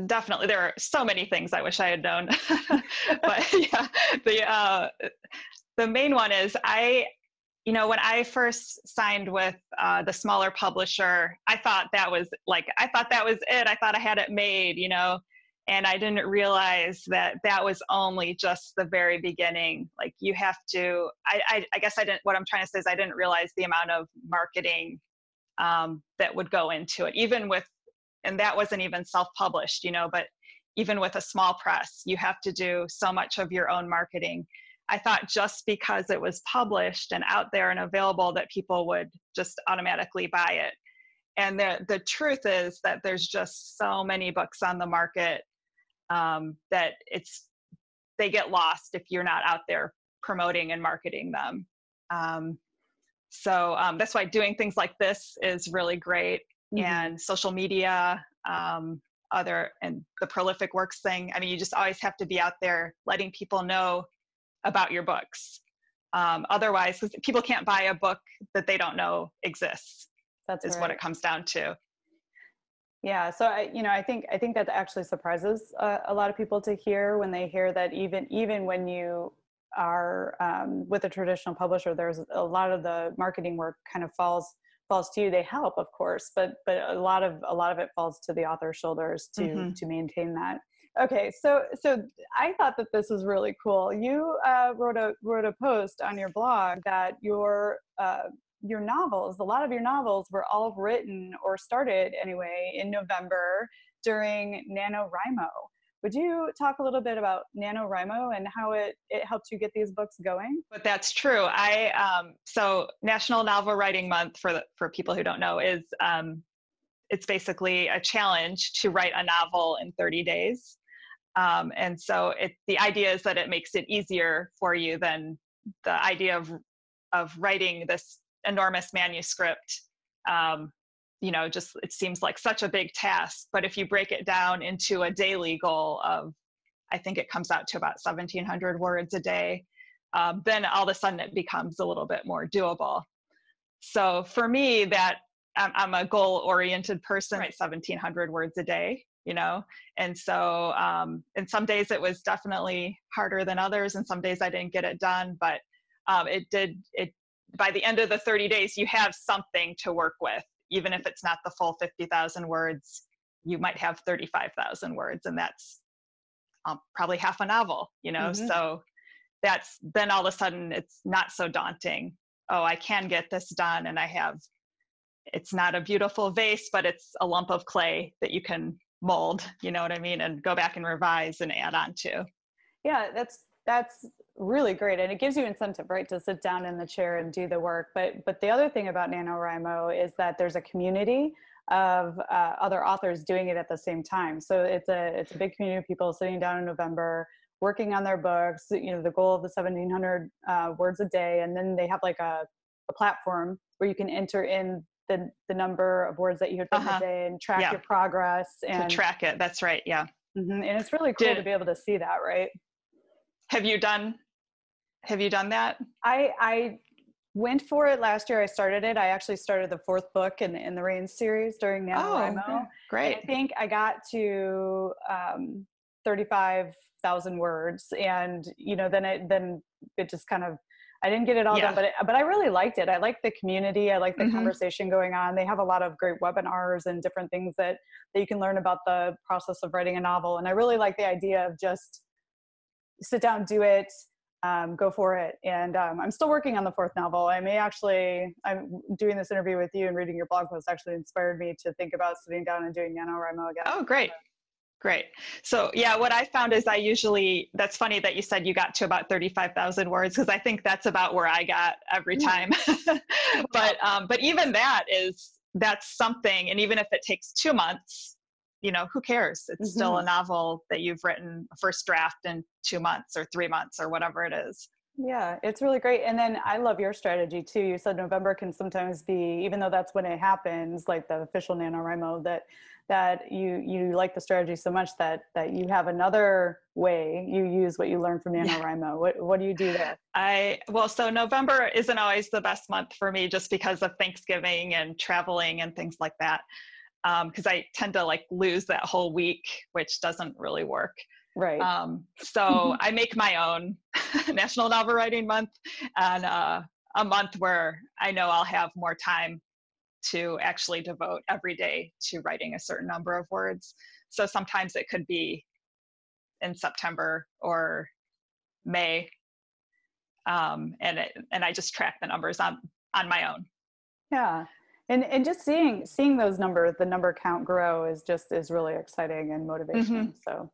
definitely. There are so many things I wish I had known, but yeah, the uh, the main one is I, you know, when I first signed with uh, the smaller publisher, I thought that was like I thought that was it. I thought I had it made, you know, and I didn't realize that that was only just the very beginning. Like you have to. I I, I guess I didn't. What I'm trying to say is I didn't realize the amount of marketing um, that would go into it, even with and that wasn't even self-published you know but even with a small press you have to do so much of your own marketing i thought just because it was published and out there and available that people would just automatically buy it and the the truth is that there's just so many books on the market um, that it's they get lost if you're not out there promoting and marketing them um, so um, that's why doing things like this is really great Mhm. and social media um, other and the prolific works thing i mean you just always have to be out there letting people know about your books um, otherwise people can't buy a book that they don't know exists that's is right. what it comes down to Yeah, so I, you know, I think I think that actually surprises uh, a lot of people to hear when they hear that even even when you are um, with a traditional publisher, there's a lot of the marketing work kind of falls falls to you. They help, of course, but but a lot of a lot of it falls to the author's shoulders to Mhm. to maintain that. Okay, so so I thought that this was really cool. You uh, wrote a wrote a post on your blog that your uh, your novels, a lot of your novels were all written or started anyway in November during NaNoWriMo. Would you talk a little bit about NaNoWriMo and how it, it helped you get these books going? but that's true i um, so national novel writing month for the, for people who don't know is um, it's basically a challenge to write a novel in 30 days um, and so it the idea is that it makes it easier for you than the idea of of writing this enormous manuscript. Um, you know just it seems like such a big task but if you break it down into a daily goal of i think it comes out to about 1700 words a day um, then all of a sudden it becomes a little bit more doable. So for me that i'm, I'm a goal oriented person Right. 1700 words a day you know? And so um, and some days it was definitely harder than others and some days i didn't get it done but um, it did it by the end of the 30 days you have something to work with. Even if it's not the full 50000 words you might have 35000 words and that's um, probably half a novel you know? Mhm. so that's then all of a sudden it's not so daunting. Oh i can get this done and i have it's not a beautiful vase but it's a lump of clay that you can mold you know what i mean and go back and revise and add on to. Yeah, that's that's really great, and it gives you incentive, right, to sit down in the chair and do the work. But but the other thing about NaNoWriMo is that there's a community of uh, other authors doing it at the same time. So it's a it's a big community of people sitting down in November working on their books. You know, the goal of the 1,700 uh, words a day, and then they have like a, a platform where you can enter in the the number of words that you had written Uh-huh. a day and track Yeah. your progress. And to track it that's right yeah Mhm, and it's really cool to be able to see that, right? have you done have you done that I I went for it last year. I started it. I actually started the fourth book in the in the Reins series during NaNoWriMo. okay. great I think I got to um, 35,000 words. And, you know, then it, then it just kind of, I didn't get it all Yeah. done, but it, but I really liked it. I like the community. I like the Mhm. conversation going on. They have a lot of great webinars and different things that that you can learn about the process of writing a novel. And I really like the idea of just sit down, do it, um, go for it. And um, I'm still working on the fourth novel. I may actually, I'm doing this interview with you and reading your blog post actually inspired me to think about sitting down and doing NaNoWriMo again. Oh, great. Great. So, yeah, what I found is I usually, that's funny that you said you got to about 35,000 words because I think that's about where I got every time. but, um, but even that is, that's something. And even if it takes two months, you know, who cares? It's still Mm-hmm. a novel that you've written a first draft in two months or three months or whatever it is. Yeah, it's really great. And then I love your strategy too. You said November can sometimes be, even though that's when it happens, like the official NaNoWriMo, that that you you like the strategy so much that that you have another way you use what you learned from. NaNoWriMo. What what do you do there? I well, so November isn't always the best month for me just because of Thanksgiving and traveling and things like that. Because I tend to like lose that whole week, which doesn't really work. Right. Um, so I make my own National Novel Writing Month and uh, a month where I know I'll have more time to actually devote every day to writing a certain number of words. So sometimes it could be in September or May, um, and it, and I just track the numbers on on my own. yeah. And and just seeing seeing those numbers, the number count grow is just is really exciting and motivation. So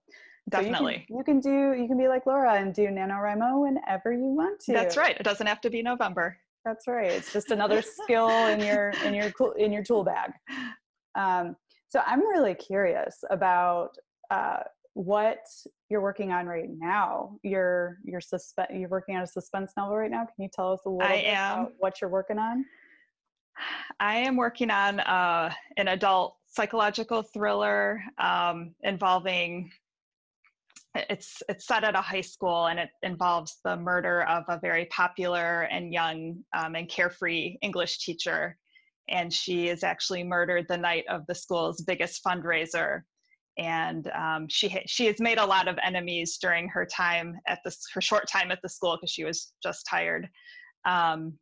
so you can- Definitely. you can, do you can be like Laura and do NaNoWriMo whenever you want to. That's right. It doesn't have to be November. That's right. It's just another skill in your in your tool- in your tool bag. Um, so I'm really curious about uh, what you're working on right now. You're you're suspe- you're working on a suspense novel right now. Can you tell us a little I bit am. about what you're working on? I am working on uh, an adult psychological thriller um, involving. It's it's set at a high school and it involves the murder of a very popular and young um, and carefree English teacher, and she is actually murdered the night of the school's biggest fundraiser, and um, she ha- she has made a lot of enemies during her time at this her short time at the school because she was just hired. Um,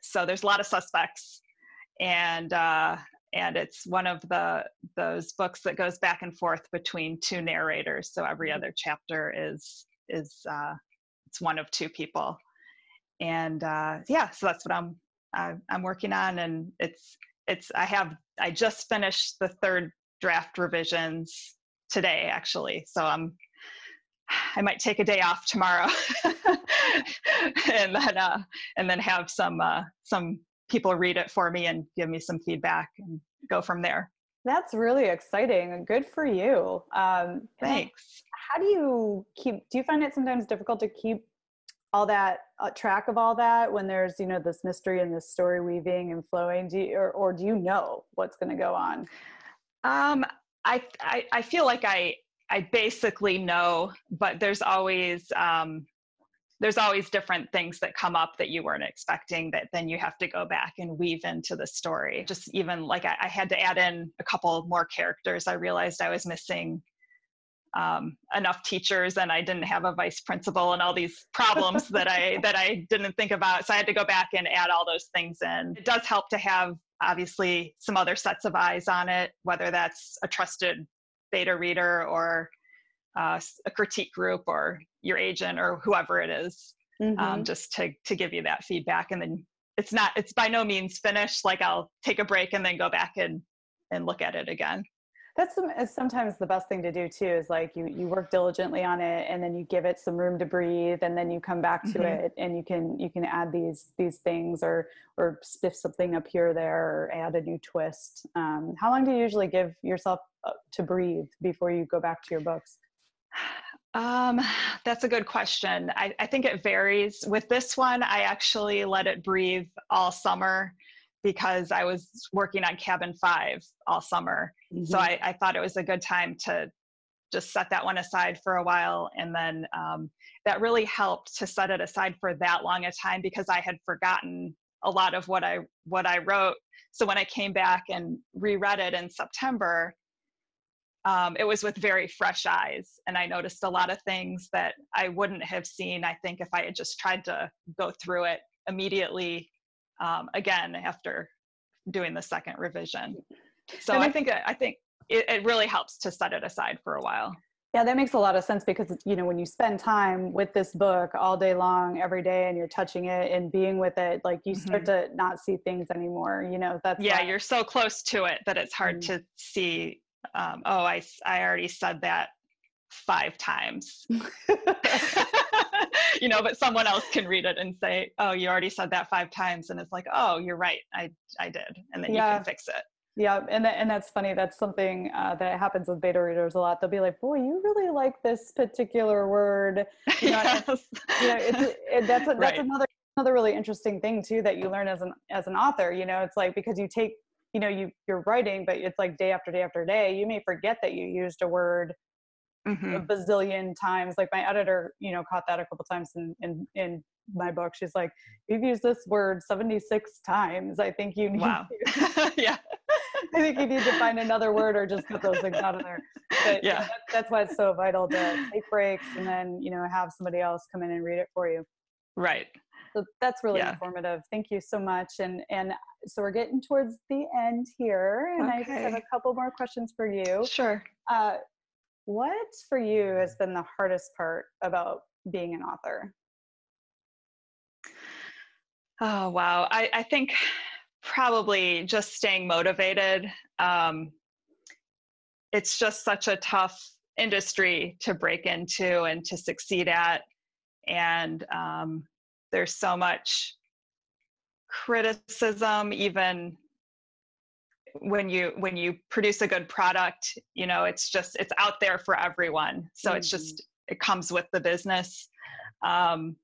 so there's a lot of suspects and uh, and it's one of the those books that goes back and forth between two narrators. So every other chapter is is uh, it's one of two people, and uh, yeah, so that's what I'm I'm working on, and it's it's I have I just finished the third draft revisions today actually, so I'm I might take a day off tomorrow, and then uh, and then have some uh, some people read it for me and give me some feedback and go from there. That's really exciting and good for you. Um, Thanks. How do you keep? Do you find it sometimes difficult to keep all that uh, track of all that when there's you know this mystery and this story weaving and flowing? Do you, or or do you know what's going to go on? Um, I, I I feel like I I basically know, but there's always um, there's always different things that come up that you weren't expecting that then you have to go back and weave into the story. Just even like I, I had to add in a couple more characters. I realized I was missing um, enough teachers and I didn't have a vice principal and all these problems that I that I didn't think about. So I had to go back and add all those things in. It does help to have obviously some other sets of eyes on it, whether that's a trusted beta reader or uh, a critique group or your agent or whoever it is, Mhm. um, just to to give you that feedback. And then it's not it's by no means finished. Like I'll take a break and then go back and and look at it again. That's some, sometimes the best thing to do too. Is like you you work diligently on it, and then you give it some room to breathe, and then you come back to Mhm. it, and you can you can add these these things or or spiff something up here or there, or add a new twist. Um, how long do you usually give yourself uh, to breathe before you go back to your books? Um, that's a good question. I, I think it varies. With this one, I actually let it breathe all summer because I was working on Cabin Five all summer. So Mhm. I, I thought it was a good time to just set that one aside for a while. And then um, that really helped to set it aside for that long a time because I had forgotten a lot of what I what I wrote. So when I came back and reread it in September, um, it was with very fresh eyes. And I noticed a lot of things that I wouldn't have seen, I think, if I had just tried to go through it immediately um, again after doing the second revision. So I think I think it, it really helps to set it aside for a while. Yeah, that makes a lot of sense because you know when you spend time with this book all day long, every day, and you're touching it and being with it, like you start mm-hmm. to not see things anymore. You know that's yeah, why. you're so close to it that it's hard mm-hmm. to see. Um, oh, I I already said that five times. you know, but someone else can read it and say, "Oh, you already said that five times," and it's like, "Oh, you're right, I I did," and then yeah. you can fix it. Yeah, and th- and that's funny. That's something uh, that happens with beta readers a lot. They'll be like, "Boy, you really like this particular word." You know, yes. you know it's, it, that's a, that's right. another another really interesting thing too that you learn as an as an author. You know, it's like because you take you know you you're writing, but it's like day after day after day. You may forget that you used a word mm-hmm. a bazillion times. Like my editor, you know, caught that a couple times in in in my book. She's like, "You've used this word 76 times. I think you need wow. to." yeah. I think you need to find another word or just put those things out of there. But yeah, you know, that, that's why it's so vital to take breaks and then you know have somebody else come in and read it for you. Right. So that's really yeah. informative. Thank you so much. And and so we're getting towards the end here, and okay. I just have a couple more questions for you. Sure. Uh, what for you has been the hardest part about being an author? Oh, wow. I, I think probably just staying motivated. Um, it's just such a tough industry to break into and to succeed at. And um, there's so much criticism, even when you when you produce a good product you know it's just it's out there for everyone. So mm-hmm. it's just it comes with the business. Um,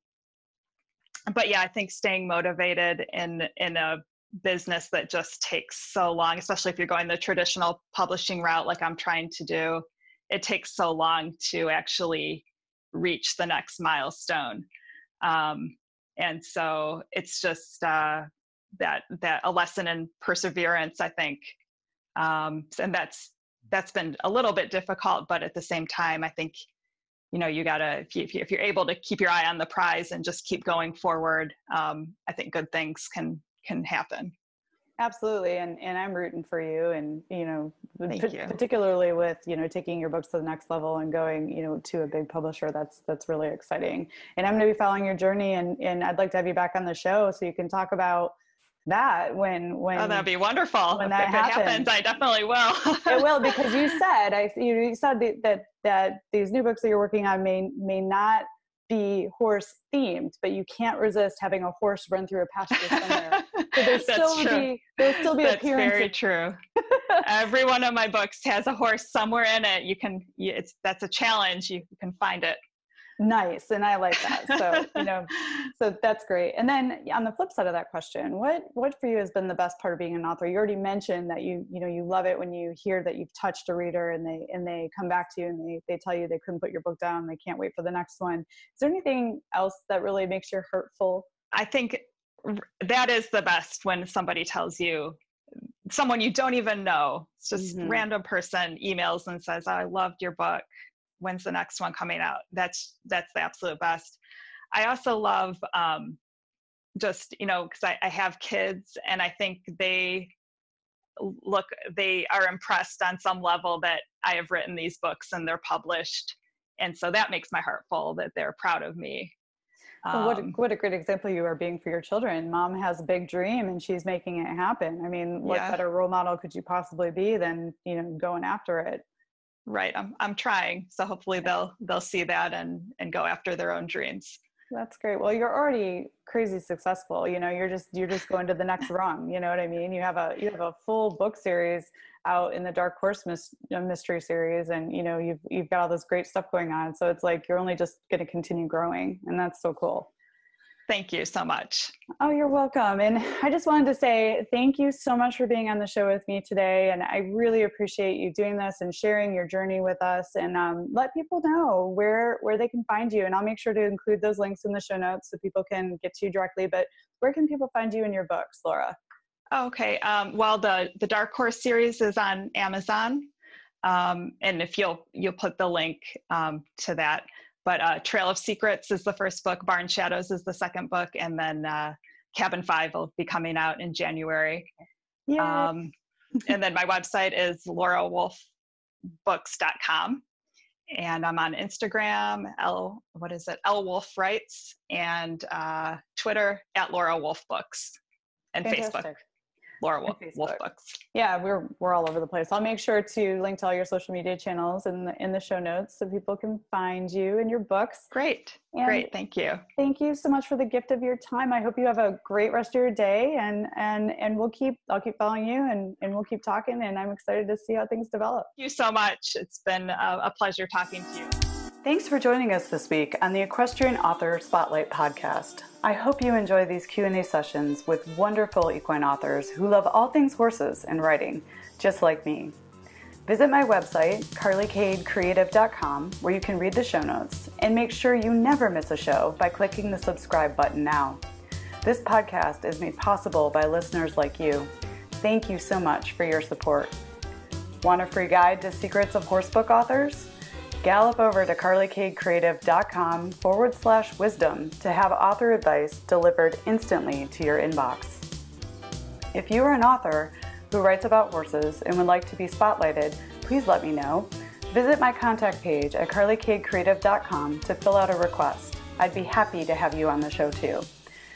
but yeah i think staying motivated in in a business that just takes so long especially if you're going the traditional publishing route like i'm trying to do it takes so long to actually reach the next milestone. Um, and so it's just uh, that that a lesson in perseverance i think um, and that's that's been a little bit difficult but at the same time i think you know you gotta if, you, if you're able to keep your eye on the prize and just keep going forward um, i think good things can can happen absolutely and and i'm rooting for you and you know p- you. particularly with you know taking your books to the next level and going you know to a big publisher that's that's really exciting and i'm going to be following your journey and and i'd like to have you back on the show so you can talk about that when when oh that'd be wonderful when that happens. happens. i definitely will it will because you said i you said that that these new books that you're working on may may not be horse themed but you can't resist having a horse run through a pasture somewhere there's still true. be there'll still be That's appearances. very true. Every one of my books has a horse somewhere in it. You can it's that's a challenge. You can find it. Nice and i like that. So you know so that's great. And then on the flip side of that question what what for you has been the best part of being an author? You already mentioned that you you know you love it when you hear that you've touched a reader and they and they come back to you and they, they tell you they couldn't put your book down. They can't wait for the next one. Is there anything else that really makes you hurtful? I think that is the best when somebody tells you someone you don't even know. It's just mm-hmm. random person emails and says i loved your book. When's the next one coming out? That's that's the absolute best. I also love um, just you know because I, I have kids and i think they look they are impressed on some level that i have written these books and they're published. And so that makes my heart full that they're proud of me well, what, um, what a great example you are being for your children. Mom has a big dream and she's making it happen. I mean, what yeah. better role model could you possibly be than, you know, going after it? right i'm i'm trying so hopefully they'll they'll see that and and go after their own dreams that's great well you're already crazy successful you know you're just you're just going to the next rung you know what i mean you have a you have a full book series out in the dark horse mystery series and you know you've you've got all this great stuff going on so it's like you're only just going to continue growing and that's so cool Thank you so much. Oh, you're welcome. And I just wanted to say thank you so much for being on the show with me today. And I really appreciate you doing this and sharing your journey with us. And um, let people know where where they can find you. And I'll make sure to include those links in the show notes so people can get to you directly. But where can people find you in your books, Laura? Okay. Um, well, the the Dark Horse series is on Amazon. Um, and if you'll you'll put the link um, to that. But uh, Trail of Secrets is the first book. Barn Shadows is the second book, and then uh, Cabin Five will be coming out in January. Yeah. Um, and then my website is laurawolfebooks.com. And I'm on Instagram, L, what is it? L Wolfe Writes, and uh, Twitter at Laura Wolfe Books, and Facebook. Laura Wolfe, Wolfe Books. Yeah, we're we're all over the place. I'll make sure to link to all your social media channels in the in the show notes so people can find you and your books. Great, And great, thank you. Thank you so much for the gift of your time. I hope you have a great rest of your day and and and we'll keep I'll keep following you and and we'll keep talking and I'm excited to see how things develop. Thank you so much. It's been a, a pleasure talking to you. Thanks for joining us this week on the Equestrian Author Spotlight podcast. I hope you enjoy these Q&A sessions with wonderful equine authors who love all things horses and riding, just like me. Visit my website, carlykadecreative.com, where you can read the show notes, and make sure you never miss a show by clicking the subscribe button now. This podcast is made possible by listeners like you. Thank you so much for your support. Want a free guide to secrets of horsebook authors? Gallop over to carlykadecreative.com forward slash wisdom to have author advice delivered instantly to your inbox. If you are an author who writes about horses and would like to be spotlighted, please let me know. Visit my contact page at carlykadecreative.com to fill out a request. I'd be happy to have you on the show too.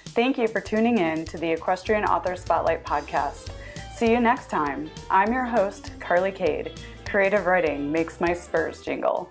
Thank you for tuning in to the Equestrian Author Spotlight podcast. See you next time. I'm your host, Carly Kade. Creative writing makes my spurs jingle.